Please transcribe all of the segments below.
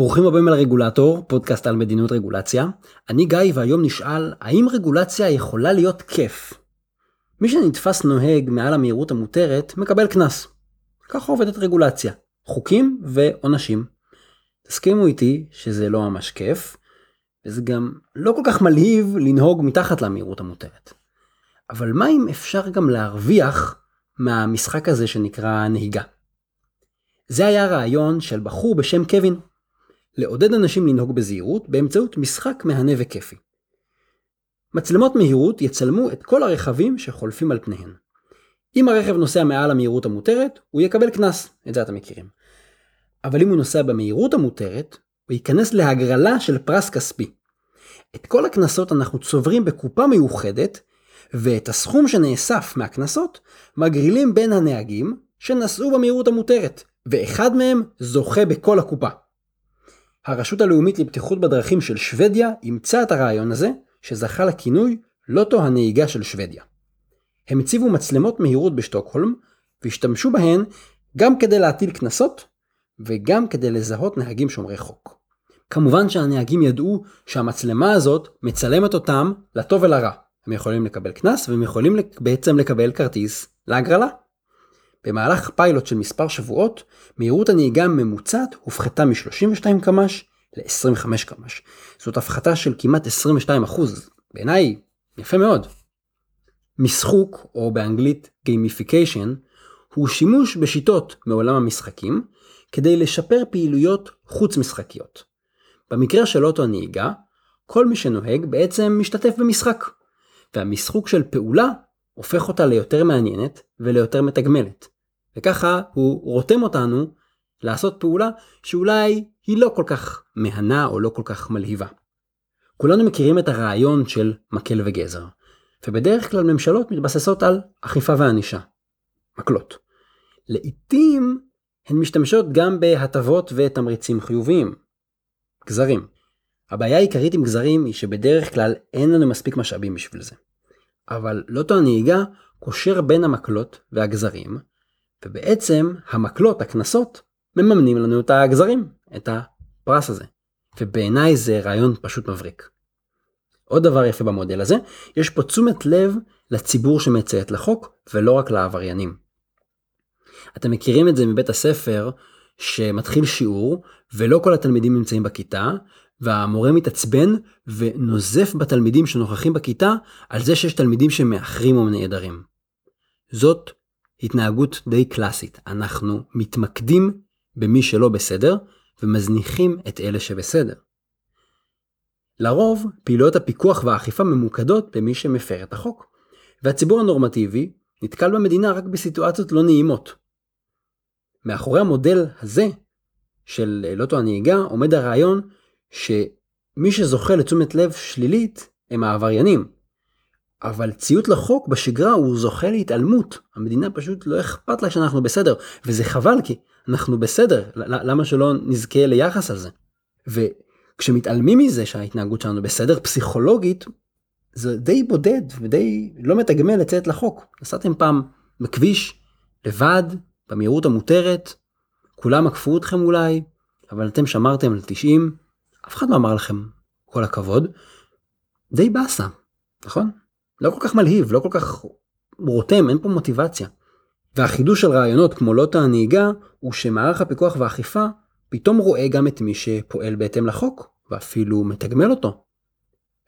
ברוכים הבאים על הרגולטור, פודקאסט על מדיניות רגולציה. אני גיא והיום נשאל, האם רגולציה יכולה להיות כיף? מי שנתפס נוהג מעל המהירות המותרת, מקבל קנס. ככה עובדת רגולציה. חוקים ועונשים. תסכימו איתי שזה לא ממש כיף, וזה גם לא כל כך מלהיב לנהוג מתחת למהירות המותרת. אבל מה אם אפשר גם להרוויח מהמשחק הזה שנקרא נהיגה? זה היה רעיון של בחור בשם קווין. לעודד אנשים לנהוג בזהירות באמצעות משחק מהנה וכיפי. מצלמות מהירות יצלמו את כל הרכבים שחולפים על פניהן. אם הרכב נוסע מעל המהירות המותרת, הוא יקבל קנס, את זה אתם מכירים. אבל אם הוא נוסע במהירות המותרת, הוא ייכנס להגרלה של פרס כספי. את כל הקנסות אנחנו צוברים בקופה מיוחדת, ואת הסכום שנאסף מהקנסות מגרילים בין הנהגים שנסעו במהירות המותרת, ואחד מהם זוכה בכל הקופה. הרשות הלאומית לבטיחות בדרכים של שוודיה אימצה את הרעיון הזה, שזכה לכינוי לוטו הנהיגה של שוודיה. הם הציבו מצלמות מהירות בשטוקהולם, והשתמשו בהן גם כדי להטיל קנסות, וגם כדי לזהות נהגים שומרי חוק. כמובן שהנהגים ידעו שהמצלמה הזאת מצלמת אותם לטוב ולרע. הם יכולים לקבל קנס והם יכולים בעצם לקבל כרטיס להגרלה. במהלך פיילוט של מספר שבועות, מהירות הנהיגה הממוצעת הופחתה מ-32 קמ"ש ל-25 קמ"ש. זאת הפחתה של כמעט 22 בעיניי, יפה מאוד. משחוק, או באנגלית Gamification, הוא שימוש בשיטות מעולם המשחקים, כדי לשפר פעילויות חוץ משחקיות. במקרה של אוטו הנהיגה, כל מי שנוהג בעצם משתתף במשחק, והמשחוק של פעולה הופך אותה ליותר מעניינת וליותר מתגמלת. וככה הוא רותם אותנו לעשות פעולה שאולי היא לא כל כך מהנה או לא כל כך מלהיבה. כולנו מכירים את הרעיון של מקל וגזר, ובדרך כלל ממשלות מתבססות על אכיפה וענישה. מקלות. לעתים הן משתמשות גם בהטבות ותמריצים חיוביים. גזרים. הבעיה העיקרית עם גזרים היא שבדרך כלל אין לנו מספיק משאבים בשביל זה. אבל לוטו הנהיגה קושר בין המקלות והגזרים, ובעצם המקלות, הקנסות, מממנים לנו את הגזרים, את הפרס הזה. ובעיניי זה רעיון פשוט מבריק. עוד דבר יפה במודל הזה, יש פה תשומת לב לציבור שמציית לחוק, ולא רק לעבריינים. אתם מכירים את זה מבית הספר, שמתחיל שיעור, ולא כל התלמידים נמצאים בכיתה, והמורה מתעצבן ונוזף בתלמידים שנוכחים בכיתה על זה שיש תלמידים שמאחרים או נעדרים. זאת התנהגות די קלאסית. אנחנו מתמקדים במי שלא בסדר ומזניחים את אלה שבסדר. לרוב, פעילויות הפיקוח והאכיפה ממוקדות במי שמפר את החוק, והציבור הנורמטיבי נתקל במדינה רק בסיטואציות לא נעימות. מאחורי המודל הזה של לוטו הנהיגה עומד הרעיון שמי שזוכה לתשומת לב שלילית הם העבריינים. אבל ציות לחוק בשגרה הוא זוכה להתעלמות. המדינה פשוט לא אכפת לה שאנחנו בסדר, וזה חבל כי אנחנו בסדר, למה שלא נזכה ליחס על זה? וכשמתעלמים מזה שההתנהגות שלנו בסדר פסיכולוגית, זה די בודד ודי לא מתגמל לציית לחוק. נסעתם פעם בכביש, לבד, במהירות המותרת, כולם עקפו אתכם אולי, אבל אתם שמרתם על 90, אף אחד לא אמר לכם כל הכבוד, די באסה, נכון? לא כל כך מלהיב, לא כל כך רותם, אין פה מוטיבציה. והחידוש של רעיונות כמו לוטה הנהיגה, הוא שמערך הפיקוח והאכיפה פתאום רואה גם את מי שפועל בהתאם לחוק, ואפילו מתגמל אותו.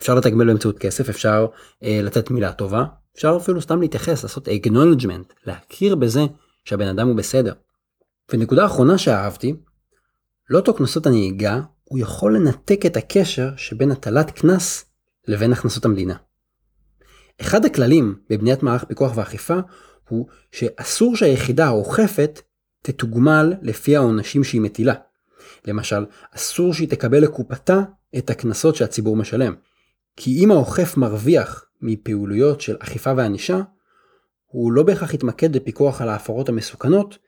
אפשר לתגמל באמצעות כסף, אפשר אה, לתת מילה טובה, אפשר אפילו סתם להתייחס, לעשות acknowledgement, להכיר בזה שהבן אדם הוא בסדר. ונקודה אחרונה שאהבתי, לוטו קנסות הנהיגה, הוא יכול לנתק את הקשר שבין הטלת קנס לבין הכנסות המדינה. אחד הכללים בבניית מערך פיקוח ואכיפה הוא שאסור שהיחידה האוכפת תתוגמל לפי העונשים שהיא מטילה. למשל, אסור שהיא תקבל לקופתה את הקנסות שהציבור משלם. כי אם האוכף מרוויח מפעילויות של אכיפה וענישה, הוא לא בהכרח יתמקד בפיקוח על ההפרות המסוכנות,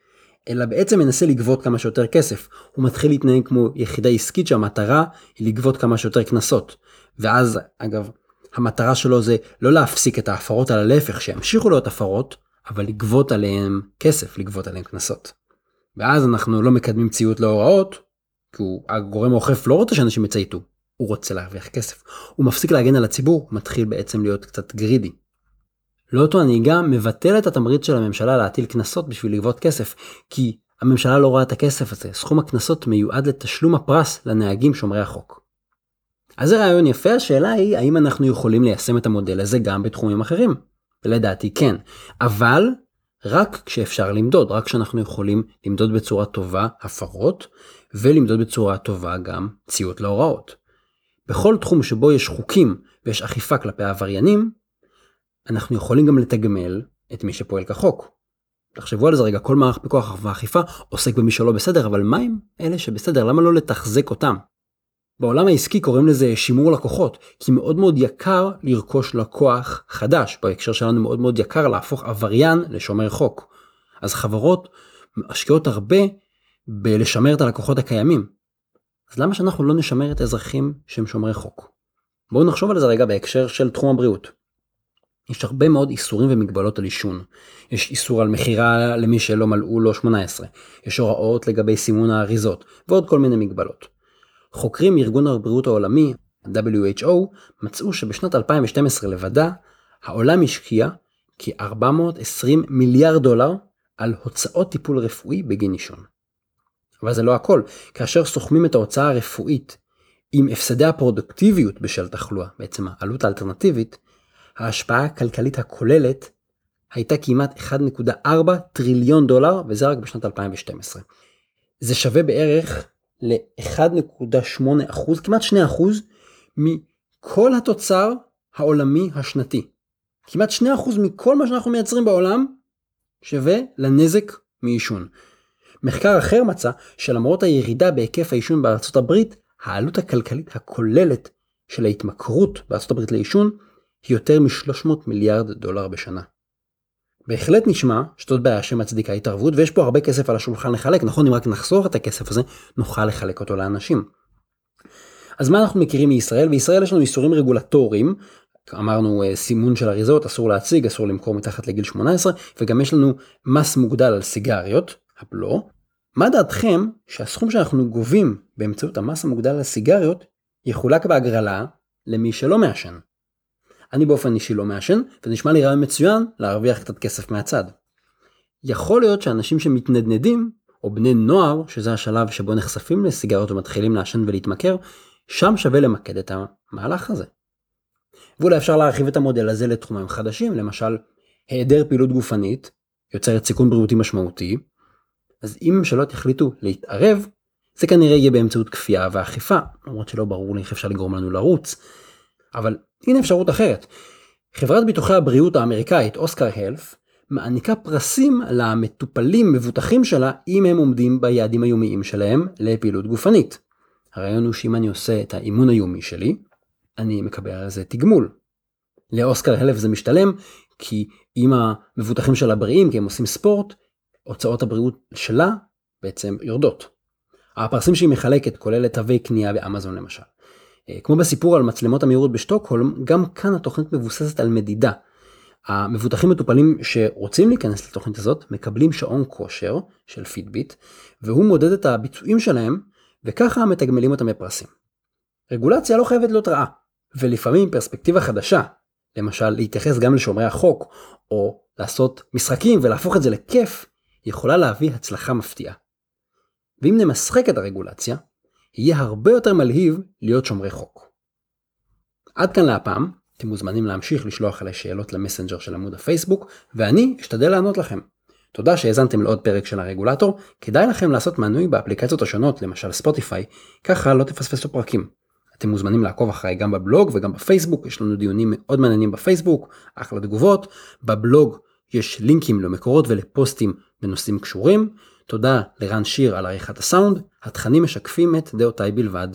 אלא בעצם מנסה לגבות כמה שיותר כסף. הוא מתחיל להתנהג כמו יחידה עסקית שהמטרה היא לגבות כמה שיותר קנסות. ואז, אגב, המטרה שלו זה לא להפסיק את ההפרות, אלא להפך, שימשיכו להיות הפרות, אבל לגבות עליהם כסף, לגבות עליהם קנסות. ואז אנחנו לא מקדמים ציות להוראות, כי הוא, הגורם האוכף לא רוצה שאנשים יצייתו, הוא רוצה להרוויח כסף. הוא מפסיק להגן על הציבור, מתחיל בעצם להיות קצת גרידי. לאוטו הנהיגה מבטל את התמריץ של הממשלה להטיל קנסות בשביל לגבות כסף, כי הממשלה לא רואה את הכסף הזה, סכום הקנסות מיועד לתשלום הפרס לנהגים שומרי החוק. אז זה רעיון יפה, השאלה היא האם אנחנו יכולים ליישם את המודל הזה גם בתחומים אחרים. לדעתי כן, אבל רק כשאפשר למדוד, רק כשאנחנו יכולים למדוד בצורה טובה הפרות, ולמדוד בצורה טובה גם ציות להוראות. בכל תחום שבו יש חוקים ויש אכיפה כלפי העבריינים, אנחנו יכולים גם לתגמל את מי שפועל כחוק. תחשבו על זה רגע, כל מערך פיקוח ואכיפה עוסק במי שלא בסדר, אבל מה עם אלה שבסדר? למה לא לתחזק אותם? בעולם העסקי קוראים לזה שימור לקוחות, כי מאוד מאוד יקר לרכוש לקוח חדש, בהקשר שלנו מאוד מאוד יקר להפוך עבריין לשומר חוק. אז חברות משקיעות הרבה בלשמר את הלקוחות הקיימים. אז למה שאנחנו לא נשמר את האזרחים שהם שומרי חוק? בואו נחשוב על זה רגע בהקשר של תחום הבריאות. יש הרבה מאוד איסורים ומגבלות על עישון. יש איסור על מכירה למי שלא מלאו לו 18. יש הוראות לגבי סימון האריזות, ועוד כל מיני מגבלות. חוקרים מארגון הבריאות העולמי, WHO, מצאו שבשנת 2012 לבדה, העולם השקיע כ-420 מיליארד דולר על הוצאות טיפול רפואי בגין עישון. אבל זה לא הכל, כאשר סוכמים את ההוצאה הרפואית עם הפסדי הפרודוקטיביות בשל תחלואה, בעצם העלות האלטרנטיבית, ההשפעה הכלכלית הכוללת הייתה כמעט 1.4 טריליון דולר, וזה רק בשנת 2012. זה שווה בערך ל-1.8 אחוז, כמעט 2 אחוז, מכל התוצר העולמי השנתי. כמעט 2 אחוז מכל מה שאנחנו מייצרים בעולם שווה לנזק מעישון. מחקר אחר מצא שלמרות הירידה בהיקף העישון בארצות הברית, העלות הכלכלית הכוללת של ההתמכרות בארצות הברית לעישון היא יותר מ-300 מיליארד דולר בשנה. בהחלט נשמע שזאת בעיה שמצדיקה התערבות ויש פה הרבה כסף על השולחן לחלק, נכון אם רק נחסוך את הכסף הזה נוכל לחלק אותו לאנשים. אז מה אנחנו מכירים מישראל? בישראל יש לנו איסורים רגולטוריים, אמרנו אה, סימון של אריזות, אסור להציג, אסור למכור מתחת לגיל 18, וגם יש לנו מס מוגדל על סיגריות, הבלו. מה דעתכם שהסכום שאנחנו גובים באמצעות המס המוגדל על סיגריות יחולק בהגרלה למי שלא מעשן? אני באופן אישי לא מעשן, וזה נשמע לי רעיון מצוין להרוויח קצת כסף מהצד. יכול להיות שאנשים שמתנדנדים, או בני נוער, שזה השלב שבו נחשפים לסיגריות ומתחילים לעשן ולהתמכר, שם שווה למקד את המהלך הזה. ואולי אפשר להרחיב את המודל הזה לתחומים חדשים, למשל, היעדר פעילות גופנית יוצרת סיכון בריאותי משמעותי, אז אם ממשלות יחליטו להתערב, זה כנראה יהיה באמצעות כפייה ואכיפה, למרות שלא ברור לי איך אפשר לגרום לנו לרוץ, אבל הנה אפשרות אחרת. חברת ביטוחי הבריאות האמריקאית אוסקר הלף מעניקה פרסים למטופלים מבוטחים שלה אם הם עומדים ביעדים היומיים שלהם לפעילות גופנית. הרעיון הוא שאם אני עושה את האימון היומי שלי, אני מקבל על זה תגמול. לאוסקר הלף זה משתלם כי אם המבוטחים שלה בריאים כי הם עושים ספורט, הוצאות הבריאות שלה בעצם יורדות. הפרסים שהיא מחלקת כולל תווי קנייה באמזון למשל. אה, כמו בסיפור על מצלמות המהירות בשטוקהולם, גם כאן התוכנית מבוססת על מדידה. המבוטחים מטופלים שרוצים להיכנס לתוכנית הזאת מקבלים שעון כושר של פידביט, והוא מודד את הביצועים שלהם, וככה מתגמלים אותם בפרסים. רגולציה לא חייבת להיות רעה, ולפעמים פרספקטיבה חדשה, למשל להתייחס גם לשומרי החוק, או לעשות משחקים ולהפוך את זה לכיף, יכולה להביא הצלחה מפתיעה. ואם נמשחק את הרגולציה, יהיה הרבה יותר מלהיב להיות שומרי חוק. עד כאן להפעם, אתם מוזמנים להמשיך לשלוח עלי שאלות למסנג'ר של עמוד הפייסבוק, ואני אשתדל לענות לכם. תודה שהאזנתם לעוד פרק של הרגולטור, כדאי לכם לעשות מנוי באפליקציות השונות, למשל ספוטיפיי, ככה לא תפספסו פרקים. אתם מוזמנים לעקוב אחריי גם בבלוג וגם בפייסבוק, יש לנו דיונים מאוד מעניינים בפייסבוק, אחלה תגובות, בבלוג יש לינקים למקורות ולפוסטים בנושאים קשורים. תודה לרן שיר על עריכת הסאונד, התכנים משקפים את דעותיי בלבד.